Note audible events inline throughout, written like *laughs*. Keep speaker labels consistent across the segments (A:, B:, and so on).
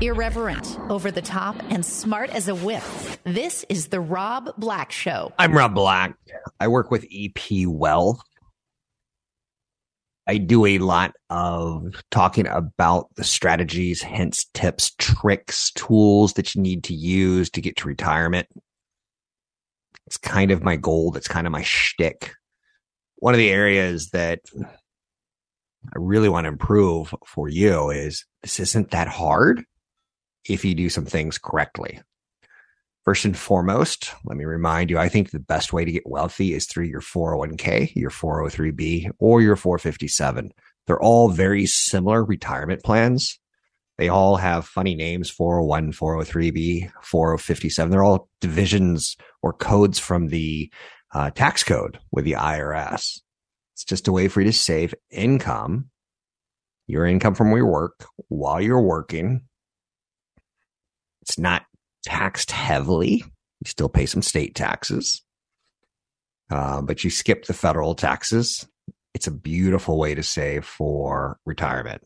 A: Irreverent, over the top, and smart as a whip. This is The Rob Black Show.
B: I'm Rob Black. I work with EP Wealth. I do a lot of talking about the strategies, hints, tips, tricks, tools that you need to use to get to retirement. It's kind of my goal. That's kind of my shtick. One of the areas that I really want to improve for you is this isn't that hard if you do some things correctly. First and foremost, let me remind you, I think the best way to get wealthy is through your 401k, your 403b, or your 457. They're all very similar retirement plans. They all have funny names 401, 403b, 4057. They're all divisions or codes from the uh, tax code with the IRS. It's just a way for you to save income, your income from your work while you're working. It's not taxed heavily. You still pay some state taxes, uh, but you skip the federal taxes. It's a beautiful way to save for retirement.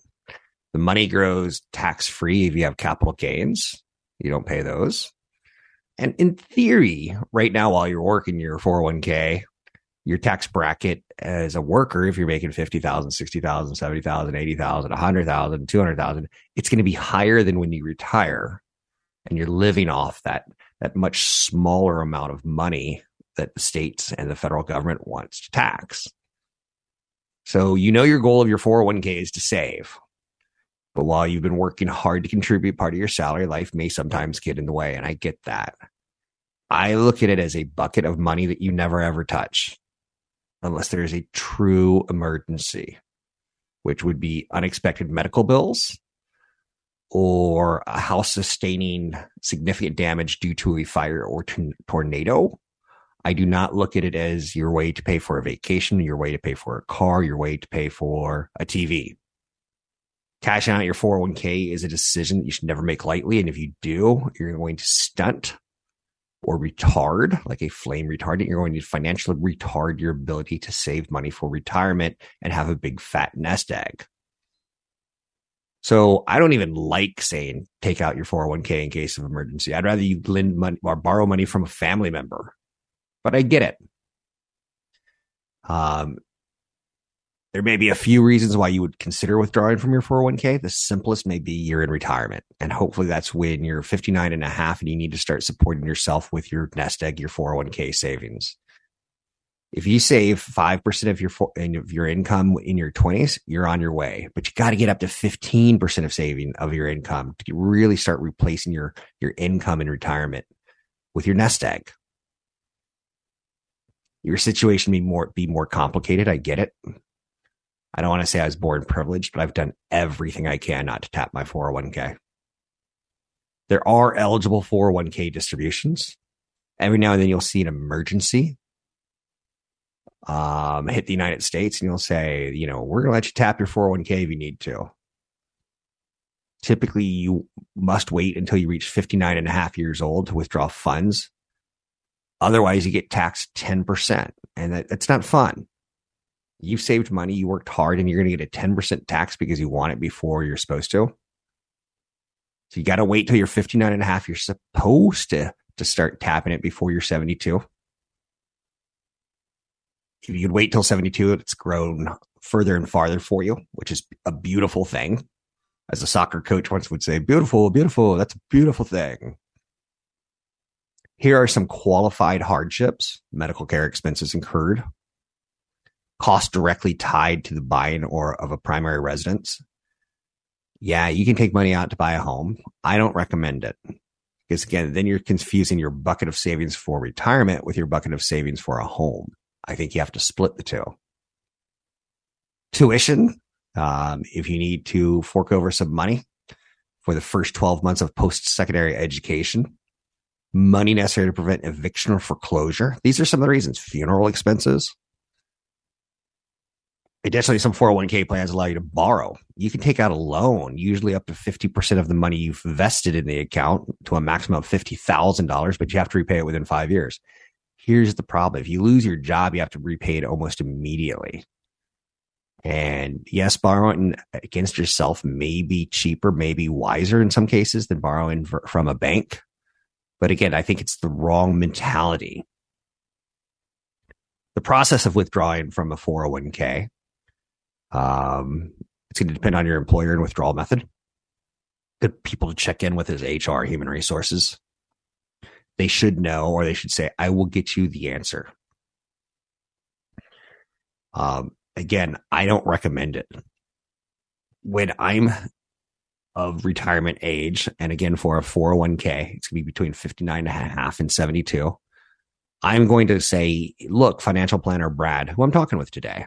B: The money grows tax free if you have capital gains. You don't pay those. And in theory, right now, while you're working your 401k, your tax bracket as a worker, if you're making 50,000, 60,000, 70,000, 80,000, 100,000, 200,000, it's going to be higher than when you retire and you're living off that, that much smaller amount of money that the states and the federal government wants to tax. So you know your goal of your 401k is to save. But while you've been working hard to contribute part of your salary, life may sometimes get in the way. And I get that. I look at it as a bucket of money that you never ever touch unless there is a true emergency, which would be unexpected medical bills or a house sustaining significant damage due to a fire or t- tornado. I do not look at it as your way to pay for a vacation, your way to pay for a car, your way to pay for a TV. Cashing out your 401k is a decision that you should never make lightly. And if you do, you're going to stunt or retard, like a flame retardant. You're going to financially retard your ability to save money for retirement and have a big fat nest egg. So I don't even like saying take out your 401k in case of emergency. I'd rather you lend money or borrow money from a family member, but I get it. Um, there may be a few reasons why you would consider withdrawing from your 401k. The simplest may be you're in retirement. And hopefully that's when you're 59 and a half and you need to start supporting yourself with your nest egg, your 401k savings. If you save 5% of your, of your income in your 20s, you're on your way, but you got to get up to 15% of saving of your income to really start replacing your, your income in retirement with your nest egg. Your situation may more, be more complicated. I get it I don't want to say I was born privileged, but I've done everything I can not to tap my 401k. There are eligible 401k distributions. Every now and then you'll see an emergency um, hit the United States and you'll say, you know, we're going to let you tap your 401k if you need to. Typically, you must wait until you reach 59 and a half years old to withdraw funds. Otherwise, you get taxed 10%. And that, that's not fun you've saved money, you worked hard, and you're going to get a 10% tax because you want it before you're supposed to. So you got to wait till you're 59 and a half. You're supposed to, to start tapping it before you're 72. If you could wait till 72, it's grown further and farther for you, which is a beautiful thing. As a soccer coach once would say, beautiful, beautiful. That's a beautiful thing. Here are some qualified hardships, medical care expenses incurred, cost directly tied to the buying or of a primary residence, yeah, you can take money out to buy a home. I don't recommend it because again, then you're confusing your bucket of savings for retirement with your bucket of savings for a home. I think you have to split the two. Tuition, um, if you need to fork over some money for the first 12 months of post secondary education, money necessary to prevent eviction or foreclosure. These are some of the reasons funeral expenses. Additionally, some 401k plans allow you to borrow. You can take out a loan, usually up to 50% of the money you've vested in the account to a maximum of $50,000, but you have to repay it within five years. Here's the problem. If you lose your job, you have to repay it almost immediately. And yes, borrowing against yourself may be cheaper, maybe wiser in some cases than borrowing from a bank. But again, I think it's the wrong mentality. The process of withdrawing from a 401k, um, it's going to depend on your employer and withdrawal method. Good people to check in with is HR, human resources. They should know, or they should say, I will get you the answer. Um, again, I don't recommend it. When I'm of retirement age, and again, for a 401k, it's going to be between 59 and a half and 72. I'm going to say, look, financial planner Brad, who I'm talking with today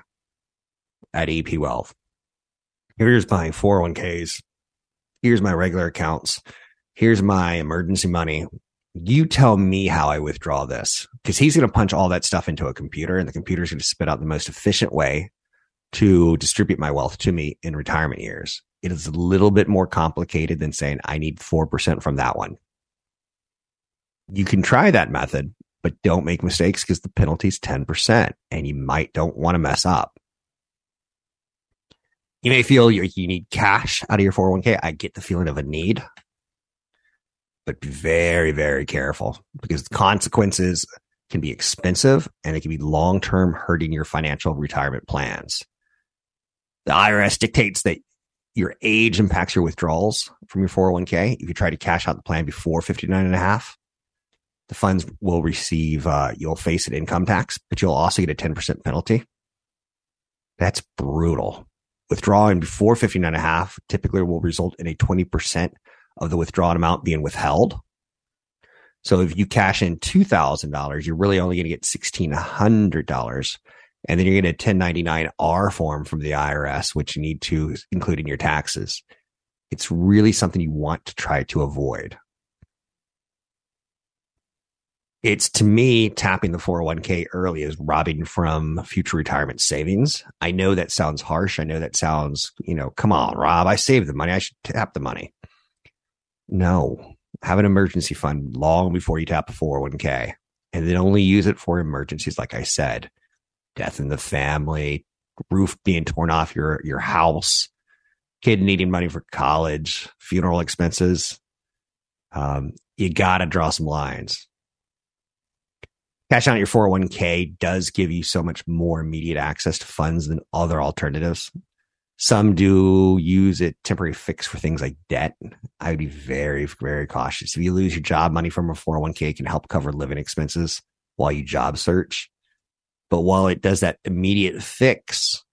B: at EP Wealth, here's my 401ks. Here's my regular accounts. Here's my emergency money. You tell me how I withdraw this because he's going to punch all that stuff into a computer and the computer is going to spit out the most efficient way to distribute my wealth to me in retirement years. It is a little bit more complicated than saying I need 4% from that one. You can try that method, but don't make mistakes because the penalty is 10% and you might don't want to mess up. You may feel you, you need cash out of your 401k. I get the feeling of a need, but be very, very careful because the consequences can be expensive and it can be long term hurting your financial retirement plans. The IRS dictates that your age impacts your withdrawals from your 401k. If you try to cash out the plan before 59 and a half, the funds will receive, uh, you'll face an income tax, but you'll also get a 10% penalty. That's brutal. Withdrawing before 59 and a half typically will result in a 20% of the withdrawn amount being withheld. So if you cash in $2,000, you're really only going to get $1,600 and then you're going to 1099R form from the IRS, which you need to include in your taxes. It's really something you want to try to avoid. It's to me, tapping the 401k early is robbing from future retirement savings. I know that sounds harsh. I know that sounds, you know, come on, Rob, I saved the money. I should tap the money. No, have an emergency fund long before you tap a 401k and then only use it for emergencies. Like I said, death in the family, roof being torn off your your house, kid needing money for college, funeral expenses. Um, you got to draw some lines. Cash out your 401k does give you so much more immediate access to funds than other alternatives. Some do use it temporary fix for things like debt. I would be very, very cautious. If you lose your job, money from a 401k can help cover living expenses while you job search. But while it does that immediate fix,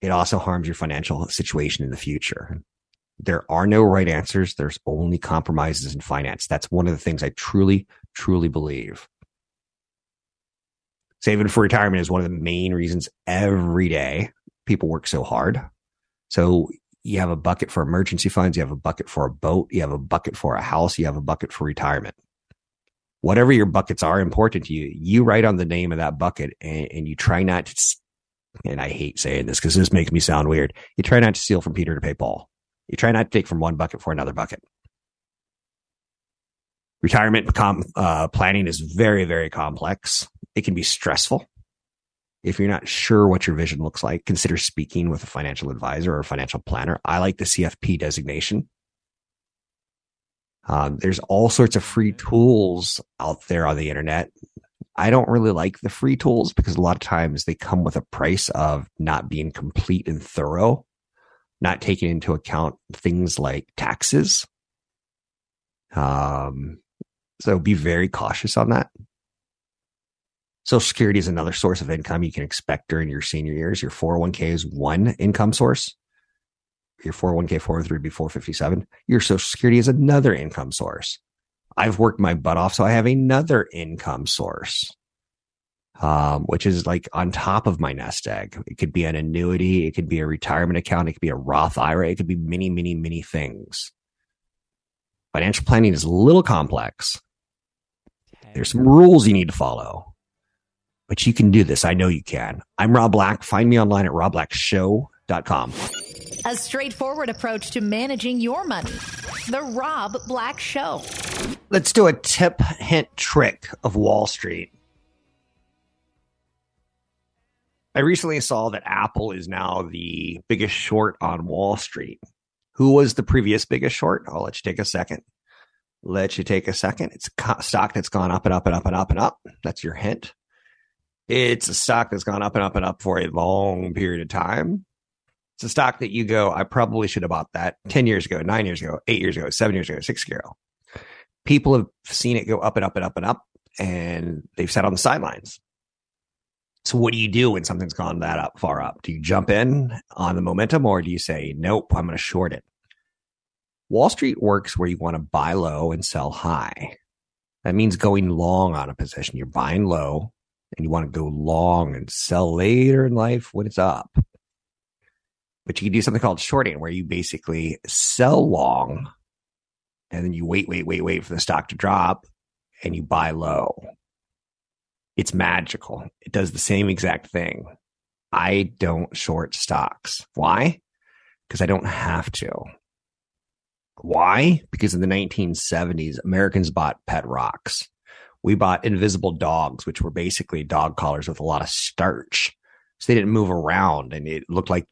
B: it also harms your financial situation in the future. There are no right answers. There's only compromises in finance. That's one of the things I truly, truly believe. Saving for retirement is one of the main reasons every day people work so hard. So you have a bucket for emergency funds, you have a bucket for a boat, you have a bucket for a house, you have a bucket for retirement whatever your buckets are important to you, you write on the name of that bucket and, and you try not to, and I hate saying this because this makes me sound weird. You try not to steal from Peter to pay Paul. You try not to take from one bucket for another bucket. Retirement com, uh, planning is very, very complex. It can be stressful. If you're not sure what your vision looks like, consider speaking with a financial advisor or financial planner. I like the CFP designation um, there's all sorts of free tools out there on the internet. I don't really like the free tools because a lot of times they come with a price of not being complete and thorough, not taking into account things like taxes. Um, so be very cautious on that. Social Security is another source of income you can expect during your senior years. Your 401k is one income source. Your 401k 403b 457 your social security is another income source. I've worked my butt off so i have another income source um, which is like on top of my nest egg. It could be an annuity it could be a retirement account it could be a roth ira it could be many many many things. Financial planning is a little complex. There's some rules you need to follow, but you can do this. I know you can. I'm Rob Black. Find me online at robblackshow.com.
A: A straightforward approach to managing your money. The Rob Black Show.
B: Let's do a tip, hint, trick of Wall Street. I recently saw that Apple is now the biggest short on Wall Street. Who was the previous biggest short? I'll let you take a second. Let you take a second. It's a stock that's gone up and up and up and up and up. That's your hint. It's a stock that's gone up and up and up for a long period of time. It's a stock that you go, I probably should have bought that 10 years ago, nine years ago, eight years ago, seven years ago, six years ago. People have seen it go up and up and up and up, and they've sat on the sidelines. So, what do you do when something's gone that up far up? Do you jump in on the momentum or do you say, nope, I'm going to short it? Wall Street works where you want to buy low and sell high. That means going long on a position. You're buying low and you want to go long and sell later in life when it's up. But you can do something called shorting where you basically sell long and then you wait, wait, wait, wait for the stock to drop and you buy low. It's magical. It does the same exact thing. I don't short stocks. Why? Because I don't have to. Why? Because in the 1970s, Americans bought pet rocks. We bought invisible dogs, which were basically dog collars with a lot of starch. So they didn't move around and it looked like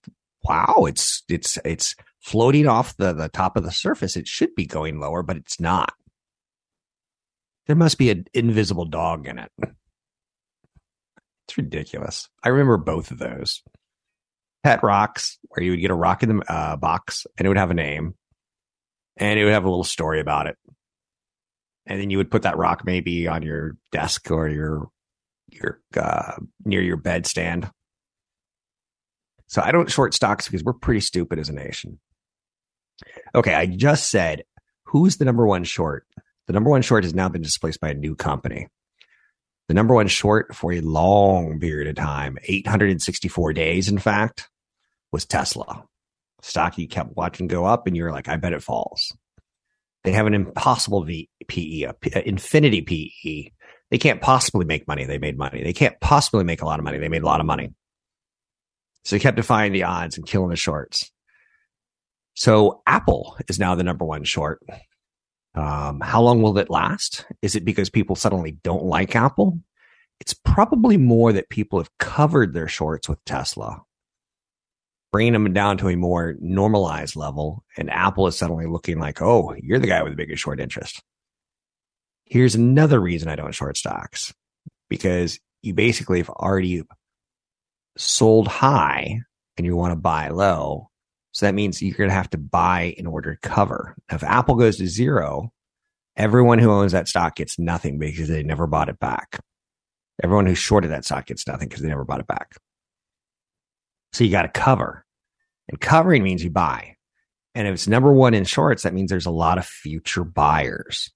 B: wow, it's it's it's floating off the, the top of the surface. It should be going lower, but it's not. There must be an invisible dog in it. It's ridiculous. I remember both of those. Pet rocks, where you would get a rock in the uh, box and it would have a name and it would have a little story about it. And then you would put that rock maybe on your desk or your your uh, near your bedstand so I don't short stocks because we're pretty stupid as a nation. Okay, I just said who's the number one short? The number one short has now been displaced by a new company. The number one short for a long period of time, 864 days, in fact, was Tesla. Stock you kept watching go up, and you're like, I bet it falls. They have an impossible v- PE, infinity PE. They can't possibly make money. They made money. They can't possibly make a lot of money. They made a lot of money. So they kept defying the odds and killing the shorts. So Apple is now the number one short. Um, how long will it last? Is it because people suddenly don't like Apple? It's probably more that people have covered their shorts with Tesla, bringing them down to a more normalized level. And Apple is suddenly looking like, oh, you're the guy with the biggest short interest. Here's another reason I don't short stocks because you basically have already sold high and you want to buy low. So that means you're going to have to buy in order to cover. Now, if Apple goes to zero, everyone who owns that stock gets nothing because they never bought it back. Everyone who shorted that stock gets nothing because they never bought it back. So you got to cover. And covering means you buy. And if it's number one in shorts, that means there's a lot of future buyers.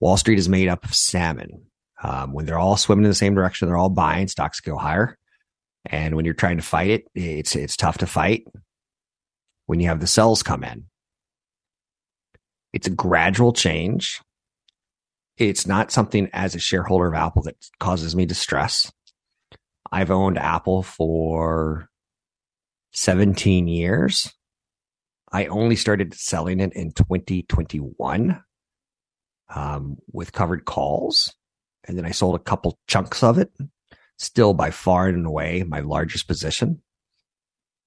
B: Wall Street is made up of salmon. Um, when they're all swimming in the same direction, they're all buying, stocks go higher. And when you're trying to fight it, it's it's tough to fight when you have the cells come in. It's a gradual change. It's not something as a shareholder of Apple that causes me distress. I've owned Apple for 17 years. I only started selling it in 2021 um, with covered calls. And then I sold a couple chunks of it still by far and away my largest position.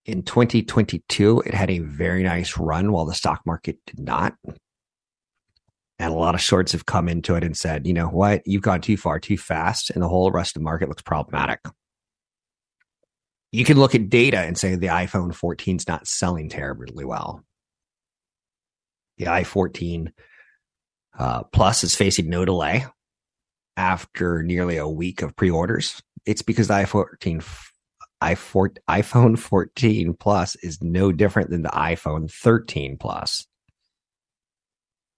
B: In 2022, it had a very nice run while the stock market did not. And a lot of shorts have come into it and said, you know what, you've gone too far too fast, and the whole rest of the market looks problematic. You can look at data and say the iPhone 14 is not selling terribly well. The i14 uh, Plus is facing no delay after nearly a week of pre-orders. It's because the i14 iPhone 14 Plus is no different than the iPhone 13 Plus.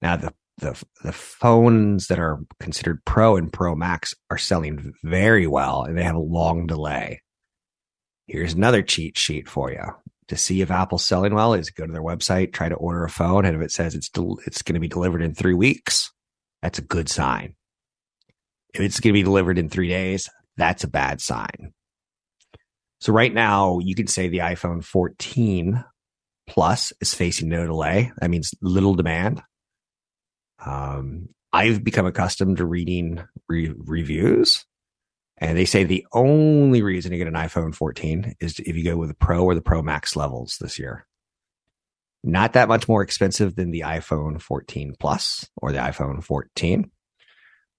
B: Now the the the phones that are considered Pro and Pro Max are selling very well and they have a long delay. Here's another cheat sheet for you to see if Apple's selling well is go to their website, try to order a phone, and if it says it's del- it's going to be delivered in three weeks, that's a good sign. If it's going to be delivered in three days, that's a bad sign. So right now, you can say the iPhone 14 Plus is facing no delay. That means little demand. Um, I've become accustomed to reading re- reviews, and they say the only reason to get an iPhone 14 is if you go with the Pro or the Pro Max levels this year. Not that much more expensive than the iPhone 14 Plus or the iPhone 14,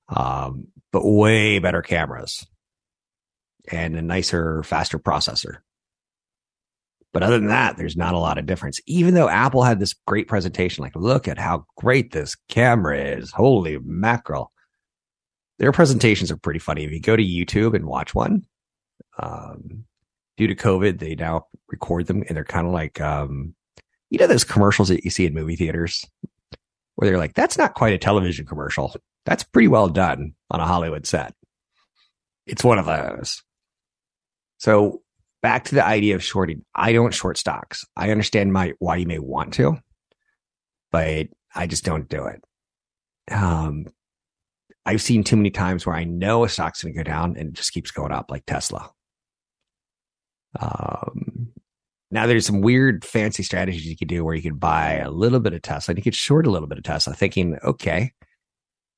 B: um, but way better cameras and a nicer, faster processor. But other than that, there's not a lot of difference. Even though Apple had this great presentation, like, look at how great this camera is. Holy mackerel. Their presentations are pretty funny. If you go to YouTube and watch one, um, due to COVID, they now record them and they're kind of like, um, you know, those commercials that you see in movie theaters where they're like, that's not quite a television commercial. That's pretty well done on a Hollywood set. It's one of those. So back to the idea of shorting. I don't short stocks. I understand my why you may want to, but I just don't do it. Um, I've seen too many times where I know a stock's going to go down and it just keeps going up, like Tesla. Um, now there's some weird fancy strategies you could do where you could buy a little bit of Tesla and you could short a little bit of Tesla, thinking, okay,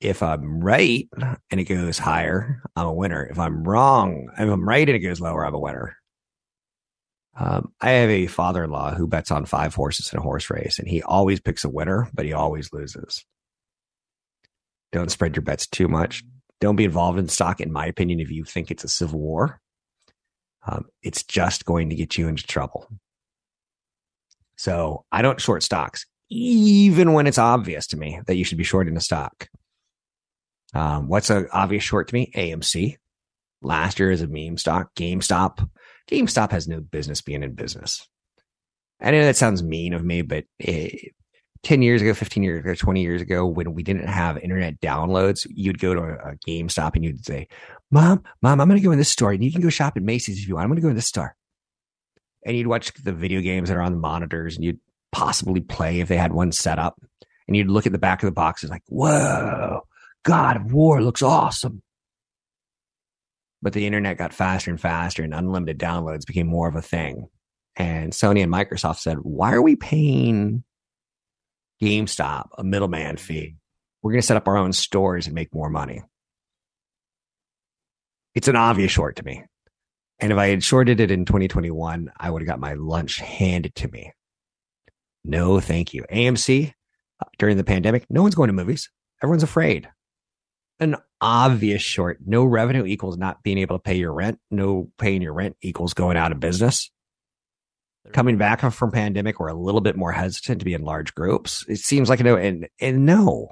B: if I'm right and it goes higher, I'm a winner. If I'm wrong, if I'm right and it goes lower, I'm a winner. Um, I have a father in law who bets on five horses in a horse race, and he always picks a winner, but he always loses. Don't spread your bets too much. Don't be involved in stock, in my opinion, if you think it's a civil war. Um, it's just going to get you into trouble. So I don't short stocks, even when it's obvious to me that you should be shorting a stock. Um, what's an obvious short to me? AMC. Last year is a meme stock. GameStop GameStop has no business being in business. I know that sounds mean of me, but it, 10 years ago, 15 years ago, 20 years ago, when we didn't have internet downloads, you'd go to a, a GameStop and you'd say, Mom, Mom, I'm going to go in this store and you can go shop at Macy's if you want. I'm going to go in this store. And you'd watch the video games that are on the monitors and you'd possibly play if they had one set up. And you'd look at the back of the box and like, whoa, God of War looks awesome but the internet got faster and faster and unlimited downloads became more of a thing. And Sony and Microsoft said, why are we paying GameStop a middleman fee? We're going to set up our own stores and make more money. It's an obvious short to me. And if I had shorted it in 2021, I would have got my lunch handed to me. No, thank you. AMC uh, during the pandemic, no one's going to movies. Everyone's afraid an obvious short. No revenue equals not being able to pay your rent. No paying your rent equals going out of business. Coming back from pandemic, we're a little bit more hesitant to be in large groups. It seems like no, and and no,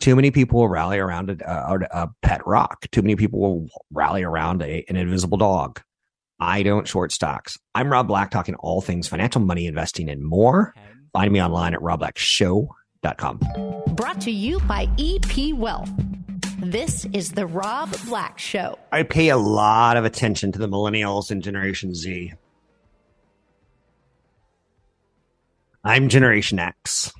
B: too many people will rally around a, a, a pet rock. Too many people will rally around a, an invisible dog. I don't short stocks. I'm Rob Black, talking all things financial, money, investing, and more. Find me online at robblackshow.com.
A: Brought to you by EP Wealth. This is the Rob Black Show.
B: I pay a lot of attention to the millennials and Generation Z. I'm Generation X.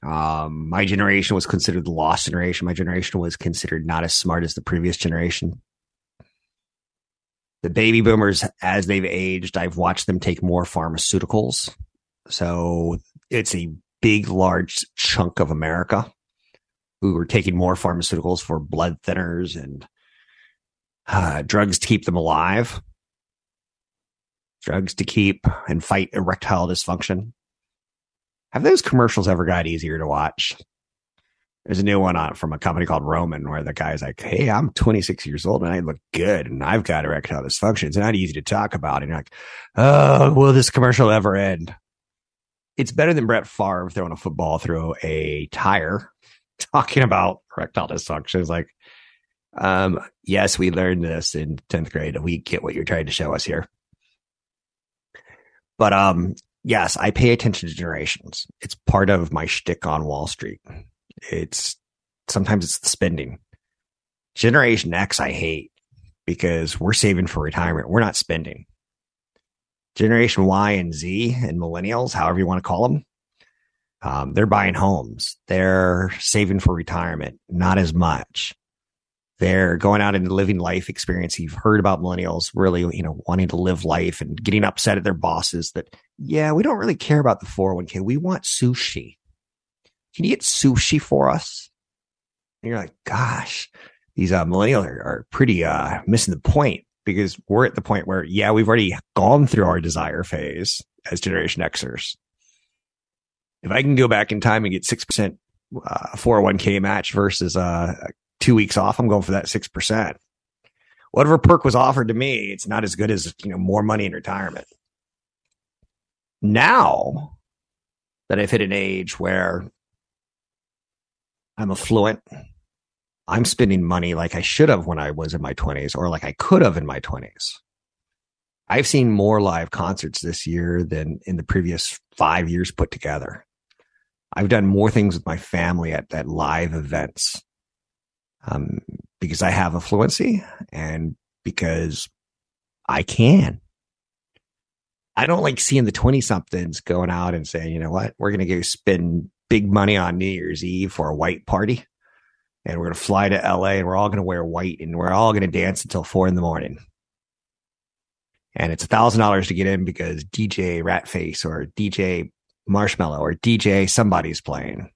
B: Um, my generation was considered the lost generation. My generation was considered not as smart as the previous generation. The baby boomers, as they've aged, I've watched them take more pharmaceuticals. So it's a big, large chunk of America who are taking more pharmaceuticals for blood thinners and uh, drugs to keep them alive, drugs to keep and fight erectile dysfunction. Have those commercials ever got easier to watch? There's a new one on from a company called Roman where the guy's like, Hey, I'm 26 years old and I look good and I've got erectile dysfunction. It's not easy to talk about. And you're like, Oh, will this commercial ever end? It's better than Brett Favre throwing a football through a tire *laughs* talking about erectile dysfunction. It's like, um, yes, we learned this in 10th grade. We get what you're trying to show us here. But, um, yes, I pay attention to generations. It's part of my shtick on Wall Street. It's sometimes it's the spending. Generation X, I hate because we're saving for retirement. We're not spending. Generation Y and Z and millennials, however you want to call them, um, they're buying homes. They're saving for retirement, not as much. They're going out and living life experience. You've heard about millennials really, you know, wanting to live life and getting upset at their bosses that, yeah, we don't really care about the 401k. We want sushi. Can you get sushi for us? And you're like, gosh, these uh, millennials are, are pretty uh, missing the point because we're at the point where, yeah, we've already gone through our desire phase as Generation Xers. If I can go back in time and get 6% uh, 401k match versus uh, two weeks off, I'm going for that 6%. Whatever perk was offered to me, it's not as good as, you know, more money in retirement. Now that I've hit an age where I'm affluent, I'm spending money like I should have when I was in my 20s or like I could have in my 20s. I've seen more live concerts this year than in the previous five years put together. I've done more things with my family at, at live events um, because I have a fluency and because I can. I don't like seeing the 20 somethings going out and saying, you know what, we're going to go spend big money on New Year's Eve for a white party and we're going to fly to LA and we're all going to wear white and we're all going to dance until four in the morning. And it's a thousand dollars to get in because DJ Ratface or DJ Marshmello or DJ somebody's playing.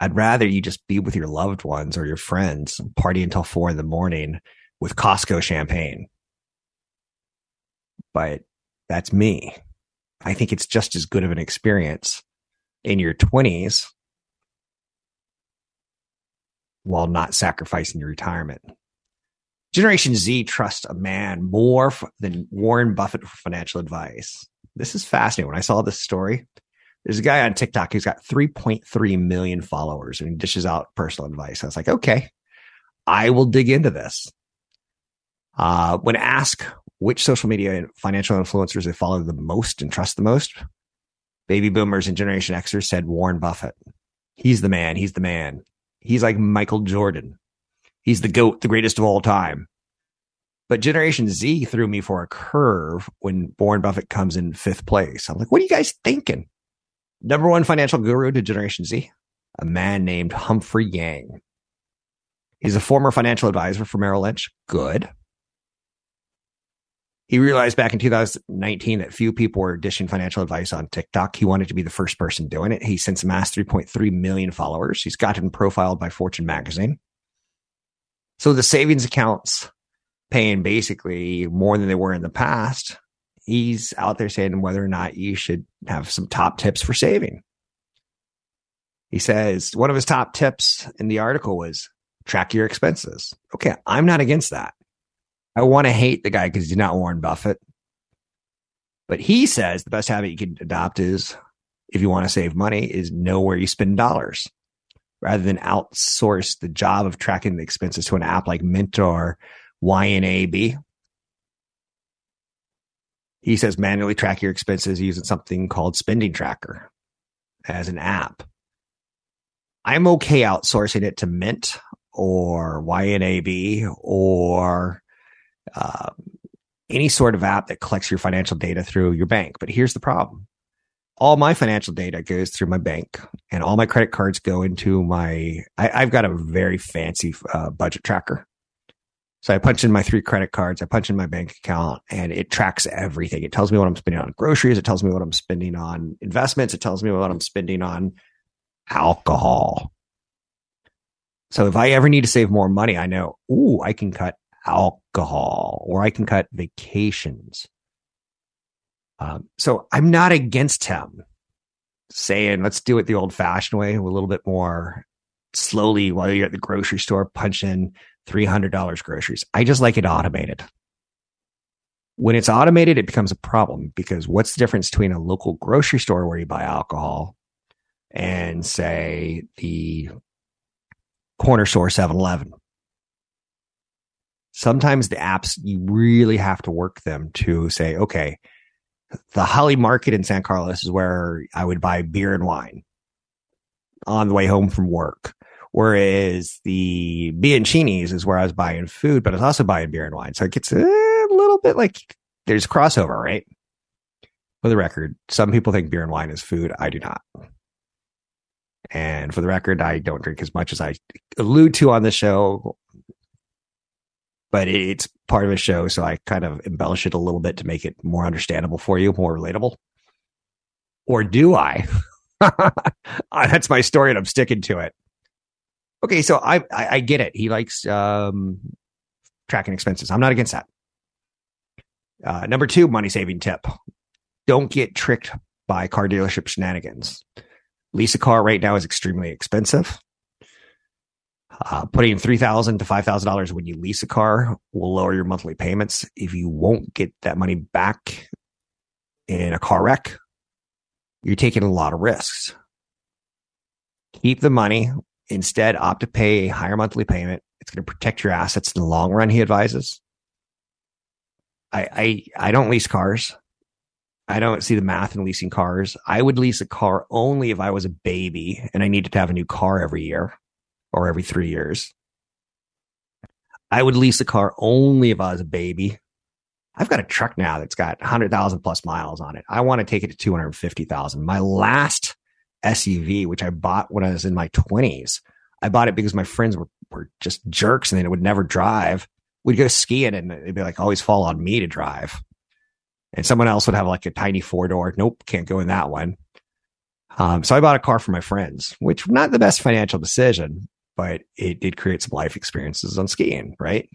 B: I'd rather you just be with your loved ones or your friends, party until four in the morning with Costco champagne. But that's me. I think it's just as good of an experience in your 20s while not sacrificing your retirement. Generation Z trusts a man more than Warren Buffett for financial advice. This is fascinating. When I saw this story, there's a guy on TikTok who's got 3.3 million followers and he dishes out personal advice. I was like, okay, I will dig into this. Uh, when asked which social media and financial influencers they follow the most and trust the most, baby boomers and Generation Xers said Warren Buffett. He's the man. He's the man. He's like Michael Jordan. He's the GOAT, the greatest of all time. But Generation Z threw me for a curve when Warren Buffett comes in fifth place. I'm like, what are you guys thinking? Number one financial guru to Generation Z, a man named Humphrey Yang. He's a former financial advisor for Merrill Lynch. Good. He realized back in 2019 that few people were dishing financial advice on TikTok. He wanted to be the first person doing it. He since amassed 3.3 million followers. He's gotten profiled by Fortune magazine. So the savings accounts paying basically more than they were in the past. He's out there saying whether or not you should have some top tips for saving. He says one of his top tips in the article was track your expenses. Okay, I'm not against that. I want to hate the guy because he's not Warren Buffett. But he says the best habit you can adopt is if you want to save money is know where you spend dollars rather than outsource the job of tracking the expenses to an app like Mint or YNAB. He says manually track your expenses using something called Spending Tracker as an app. I'm okay outsourcing it to Mint or YNAB or uh, any sort of app that collects your financial data through your bank. But here's the problem. All my financial data goes through my bank and all my credit cards go into my, I, have got a very fancy uh, budget tracker. So I punch in my three credit cards, I punch in my bank account and it tracks everything. It tells me what I'm spending on groceries. It tells me what I'm spending on investments. It tells me what I'm spending on alcohol. So if I ever need to save more money, I know, ooh, I can cut alcohol or I can cut vacations. Um, so I'm not against him saying, let's do it the old fashioned way, a little bit more slowly while you're at the grocery store, punch in $300 groceries. I just like it automated. When it's automated, it becomes a problem because what's the difference between a local grocery store where you buy alcohol and say the corner store 7 Eleven? sometimes the apps you really have to work them to say, okay, the Holly Market in San Carlos is where I would buy beer and wine on the way home from work. Whereas the Bianchini's is where I was buying food, but I was also buying beer and wine. So it gets a little bit like there's crossover, right? For the record, some people think beer and wine is food. I do not. And for the record, I don't drink as much as I allude to on the show, but it's part of a show. So I kind of embellish it a little bit to make it more understandable for you, more relatable. Or do I? *laughs* That's my story and I'm sticking to it. Okay. So I, I, I get it. He likes, um, tracking expenses. I'm not against that. Uh, number two, money saving tip. Don't get tricked by car dealership shenanigans. Lease a car right now is extremely expensive. Uh, putting three thousand to five thousand dollars when you lease a car will lower your monthly payments. If you won't get that money back in a car wreck, you're taking a lot of risks. Keep the money. Instead, opt to pay a higher monthly payment. It's going to protect your assets in the long run. He advises. I I, I don't lease cars. I don't see the math in leasing cars. I would lease a car only if I was a baby and I needed to have a new car every year or every three years. I would lease a car only if I was a baby. I've got a truck now that's got 100,000 plus miles on it. I want to take it to 250,000. My last SUV, which I bought when I was in my 20s, I bought it because my friends were, were just jerks and they would never drive. We'd go skiing and it'd be like always fall on me to drive and someone else would have like a tiny four door. Nope, can't go in that one. Um, so I bought a car for my friends, which not the best financial decision, but it did create some life experiences on skiing, right?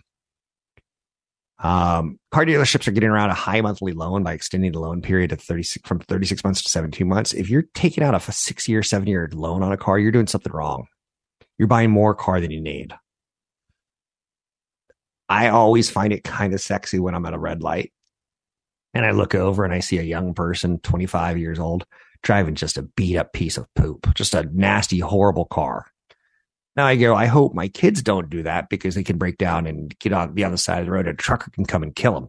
B: Um, car dealerships are getting around a high monthly loan by extending the loan period to 36 from 36 months to 17 months. If you're taking out a six year, seven year loan on a car, you're doing something wrong. You're buying more car than you need. I always find it kind of sexy when I'm at a red light and I look over and I see a young person, 25 years old, driving just a beat up piece of poop, just a nasty, horrible car. Now I go, I hope my kids don't do that because they can break down and get on the other side of the road and a trucker can come and kill them.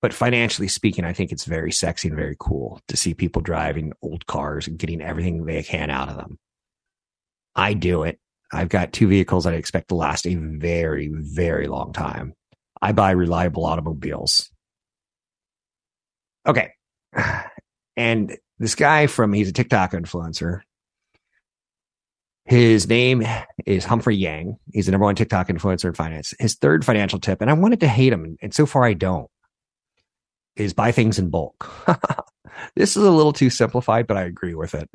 B: But financially speaking, I think it's very sexy and very cool to see people driving old cars and getting everything they can out of them. I do it. I've got two vehicles that I expect to last a very, very long time. I buy reliable automobiles. Okay. *sighs* And this guy from, he's a TikTok influencer. His name is Humphrey Yang. He's the number one TikTok influencer in finance. His third financial tip, and I wanted to hate him, and so far I don't, is buy things in bulk. *laughs* this is a little too simplified, but I agree with it.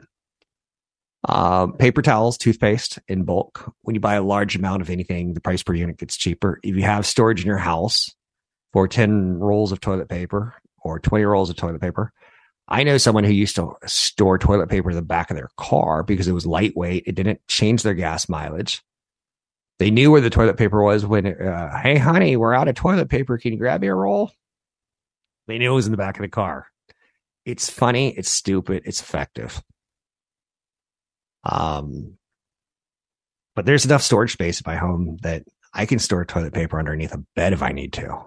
B: Um, paper towels, toothpaste in bulk. When you buy a large amount of anything, the price per unit gets cheaper. If you have storage in your house for 10 rolls of toilet paper, or 20 rolls of toilet paper. I know someone who used to store toilet paper in the back of their car because it was lightweight. It didn't change their gas mileage. They knew where the toilet paper was when, uh, hey, honey, we're out of toilet paper. Can you grab me a roll? They knew it was in the back of the car. It's funny. It's stupid. It's effective. Um, but there's enough storage space in my home that I can store toilet paper underneath a bed if I need to.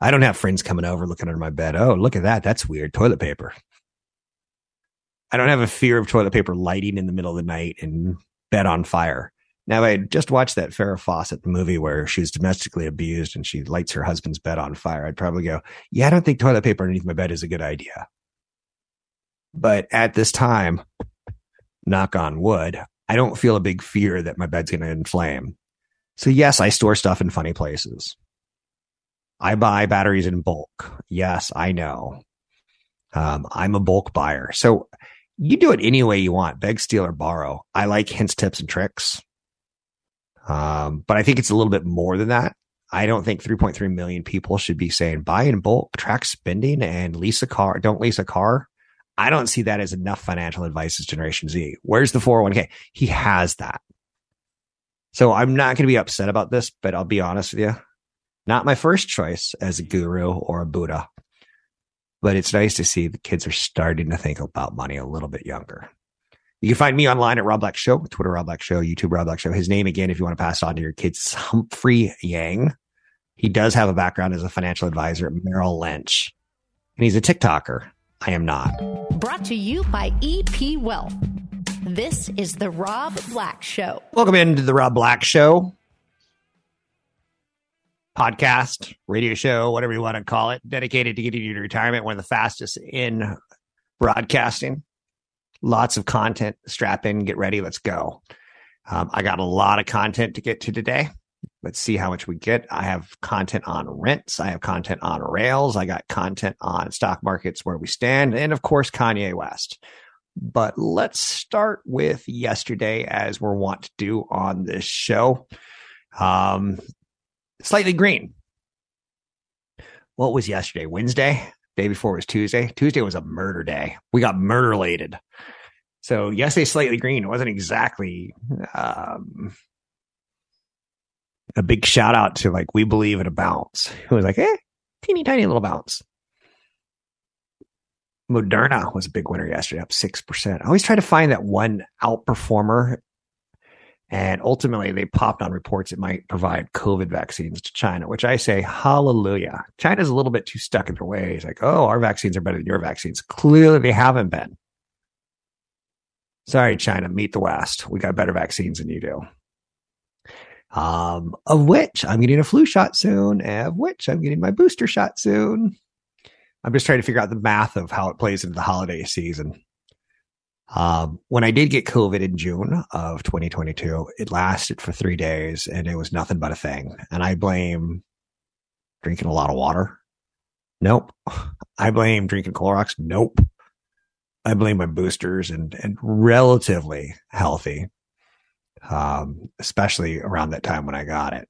B: I don't have friends coming over looking under my bed. Oh, look at that. That's weird. Toilet paper. I don't have a fear of toilet paper lighting in the middle of the night and bed on fire. Now, I just watched that Farrah Fawcett movie where she was domestically abused and she lights her husband's bed on fire. I'd probably go, yeah, I don't think toilet paper underneath my bed is a good idea. But at this time, knock on wood, I don't feel a big fear that my bed's going to inflame. So yes, I store stuff in funny places. I buy batteries in bulk. Yes, I know. Um, I'm a bulk buyer. So you do it any way you want, beg, steal, or borrow. I like hints, tips, and tricks. Um, but I think it's a little bit more than that. I don't think 3.3 million people should be saying buy in bulk, track spending, and lease a car. Don't lease a car. I don't see that as enough financial advice as Generation Z. Where's the 401k? He has that. So I'm not going to be upset about this, but I'll be honest with you. Not my first choice as a guru or a Buddha, but it's nice to see the kids are starting to think about money a little bit younger. You can find me online at Rob Black Show, Twitter Rob Black Show, YouTube Rob Black Show. His name again, if you want to pass on to your kids, Humphrey Yang. He does have a background as a financial advisor at Merrill Lynch, and he's a TikToker. I am not.
A: Brought to you by EP Wealth. This is the Rob Black Show.
B: Welcome into the Rob Black Show. Podcast, radio show, whatever you want to call it, dedicated to getting you to retirement, one of the fastest in broadcasting. Lots of content. Strap in, get ready, let's go. Um, I got a lot of content to get to today. Let's see how much we get. I have content on rents. I have content on rails. I got content on stock markets where we stand. And of course, Kanye West. But let's start with yesterday, as we're wont to do on this show. Um, slightly green. What was yesterday? Wednesday? Day before was Tuesday. Tuesday was a murder day. We got murder lated. So yesterday, slightly green. It wasn't exactly um, a big shout out to like we believe in a bounce. It was like, eh, teeny tiny little bounce. Moderna was a big winner yesterday, up six percent. I always try to find that one outperformer and ultimately, they popped on reports it might provide COVID vaccines to China, which I say, hallelujah. China's a little bit too stuck in their ways. Like, oh, our vaccines are better than your vaccines. Clearly, they haven't been. Sorry, China, meet the West. We got better vaccines than you do. Um, of which I'm getting a flu shot soon, of which I'm getting my booster shot soon. I'm just trying to figure out the math of how it plays into the holiday season. Um, when I did get COVID in June of 2022, it lasted for three days and it was nothing but a thing. And I blame drinking a lot of water. Nope. *laughs* I blame drinking Clorox. Nope. I blame my boosters and, and relatively healthy. Um, especially around that time when I got it.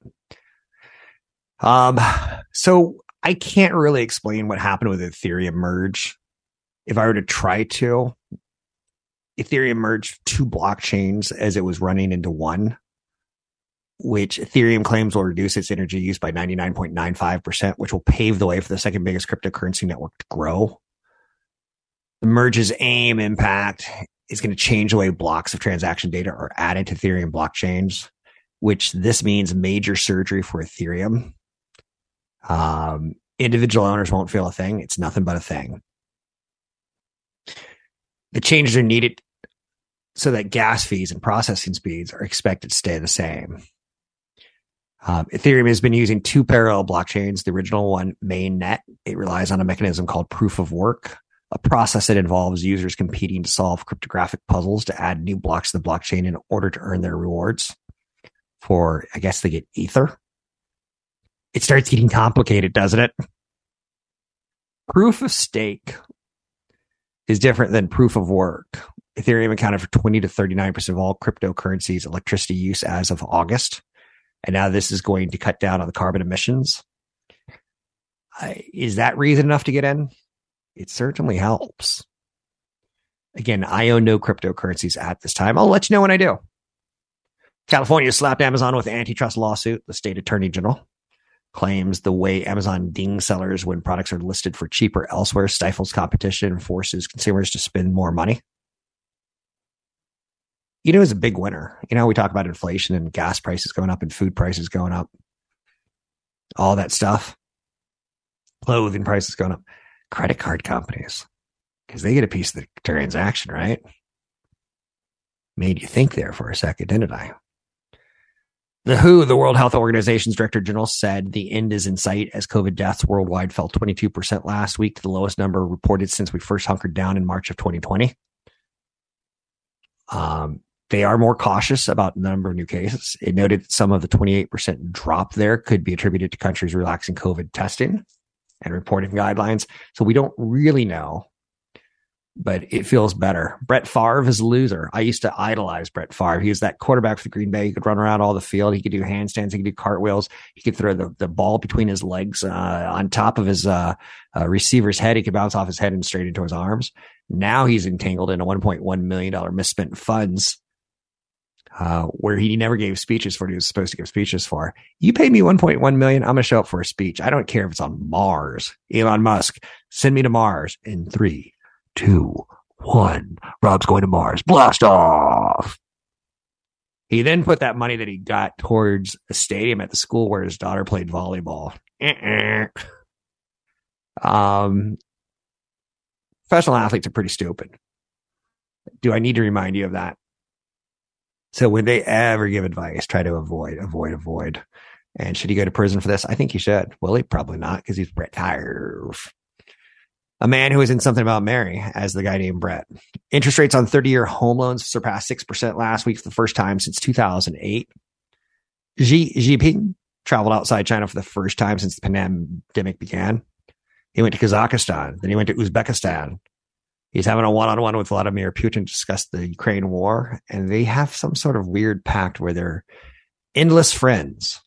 B: Um, so I can't really explain what happened with Ethereum merge. If I were to try to, Ethereum merged two blockchains as it was running into one, which Ethereum claims will reduce its energy use by 99.95%, which will pave the way for the second biggest cryptocurrency network to grow. The merge's aim impact is going to change the way blocks of transaction data are added to Ethereum blockchains, which this means major surgery for Ethereum. Um, individual owners won't feel a thing. It's nothing but a thing. The changes are needed so that gas fees and processing speeds are expected to stay the same. Um, Ethereum has been using two parallel blockchains. The original one, mainnet, it relies on a mechanism called proof of work, a process that involves users competing to solve cryptographic puzzles to add new blocks to the blockchain in order to earn their rewards. For, I guess they get Ether. It starts getting complicated, doesn't it? Proof of stake is different than proof of work. Ethereum accounted for 20 to 39% of all cryptocurrencies electricity use as of August. And now this is going to cut down on the carbon emissions. Is that reason enough to get in? It certainly helps. Again, I own no cryptocurrencies at this time. I'll let you know when I do. California slapped Amazon with an antitrust lawsuit. The state attorney general claims the way Amazon dings sellers when products are listed for cheaper elsewhere stifles competition and forces consumers to spend more money you know, is a big winner. You know, we talk about inflation and gas prices going up and food prices going up, all that stuff, clothing prices going up, credit card companies, because they get a piece of the transaction, right? Made you think there for a second, didn't I? The WHO, the World Health Organization's Director General, said the end is in sight as COVID deaths worldwide fell 22% last week to the lowest number reported since we first hunkered down in March of 2020. Um, they are more cautious about the number of new cases. It noted that some of the 28% drop there could be attributed to countries relaxing COVID testing and reporting guidelines. So we don't really know, but it feels better. Brett Favre is a loser. I used to idolize Brett Favre. He was that quarterback for the Green Bay. He could run around all the field. He could do handstands. He could do cartwheels. He could throw the, the ball between his legs uh, on top of his uh, uh, receiver's head. He could bounce off his head and straight into his arms. Now he's entangled in a $1.1 million misspent funds uh, where he never gave speeches for what he was supposed to give speeches for. You pay me 1.1 million, I'm going to show up for a speech. I don't care if it's on Mars. Elon Musk, send me to Mars in three, two, one. Rob's going to Mars. Blast off. He then put that money that he got towards a stadium at the school where his daughter played volleyball. Uh-uh. Um, professional athletes are pretty stupid. Do I need to remind you of that? So when they ever give advice, try to avoid, avoid, avoid. And should he go to prison for this? I think he should. Will he? Probably not because he's Brett Tire. A man who was in something about Mary as the guy named Brett. Interest rates on 30 year home loans surpassed 6% last week for the first time since 2008. Xi Jinping traveled outside China for the first time since the pandemic began. He went to Kazakhstan, then he went to Uzbekistan. He's having a one on one with Vladimir Putin to discuss the Ukraine war, and they have some sort of weird pact where they're endless friends.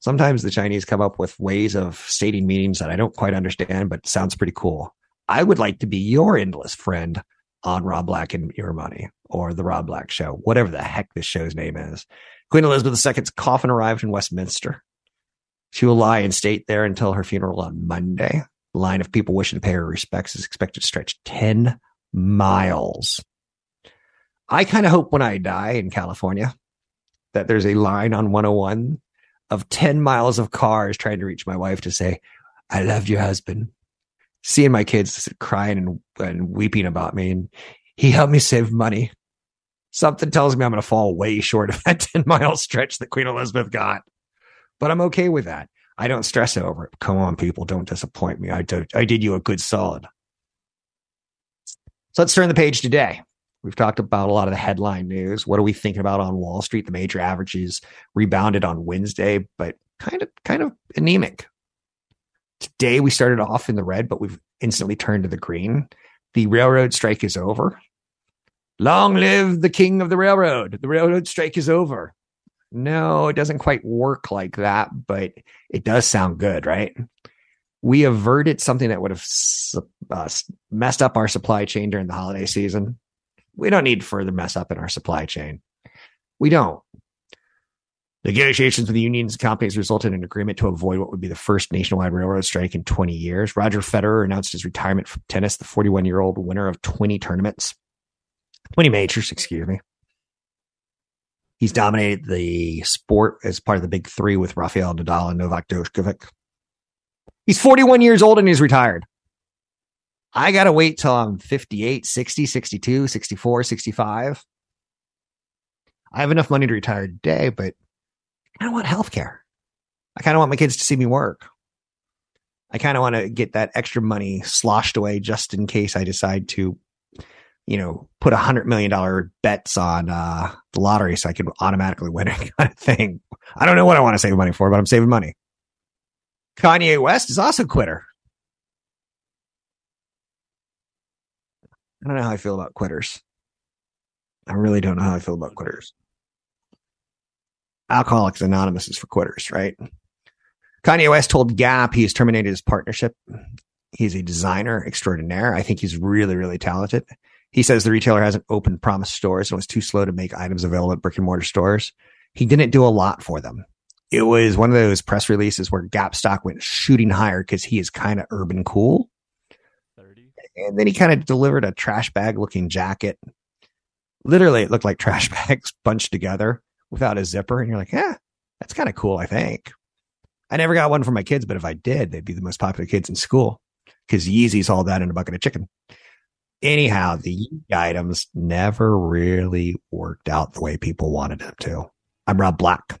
B: Sometimes the Chinese come up with ways of stating meanings that I don't quite understand, but sounds pretty cool. I would like to be your endless friend on Rob Black and Your Money or the Rob Black Show, whatever the heck this show's name is. Queen Elizabeth II's coffin arrived in Westminster. She will lie in state there until her funeral on Monday. Line of people wishing to pay her respects is expected to stretch 10 miles. I kind of hope when I die in California that there's a line on 101 of 10 miles of cars trying to reach my wife to say, I love your husband. Seeing my kids crying and, and weeping about me, and he helped me save money. Something tells me I'm going to fall way short of *laughs* that 10 mile stretch that Queen Elizabeth got, but I'm okay with that. I don't stress over it. Come on, people, don't disappoint me. I I did you a good solid. So let's turn the page today. We've talked about a lot of the headline news. What are we thinking about on Wall Street? The major averages rebounded on Wednesday, but kind of kind of anemic. Today we started off in the red, but we've instantly turned to the green. The railroad strike is over. Long live the king of the railroad. The railroad strike is over. No, it doesn't quite work like that, but it does sound good, right? We averted something that would have uh, messed up our supply chain during the holiday season we don't need further mess up in our supply chain. We don't. Negotiations with the unions and companies resulted in an agreement to avoid what would be the first nationwide railroad strike in 20 years. Roger Federer announced his retirement from tennis, the 41 year old winner of 20 tournaments, 20 majors, excuse me. He's dominated the sport as part of the big three with Rafael Nadal and Novak Djokovic. He's 41 years old and he's retired. I got to wait till I'm 58, 60, 62, 64, 65. I have enough money to retire today, but I don't want health care. I kind of want my kids to see me work. I kind of want to get that extra money sloshed away just in case I decide to, you know, put a hundred million dollar bets on uh, the lottery so I can automatically win *laughs* it kind of thing. I don't know what I want to save money for, but I'm saving money. Kanye West is also a quitter. I don't know how I feel about quitters. I really don't know how I feel about quitters. Alcoholics Anonymous is for quitters, right? Kanye West told Gap he has terminated his partnership. He's a designer extraordinaire. I think he's really, really talented. He says the retailer hasn't opened promised stores and was too slow to make items available at brick and mortar stores. He didn't do a lot for them. It was one of those press releases where Gap stock went shooting higher because he is kind of urban cool. And then he kind of delivered a trash bag looking jacket. Literally, it looked like *laughs* trash bags bunched together without a zipper. And you're like, yeah, that's kind of cool, I think. I never got one for my kids, but if I did, they'd be the most popular kids in school because Yeezy's all that in a bucket of chicken. Anyhow, the items never really worked out the way people wanted them to. I'm Rob Black.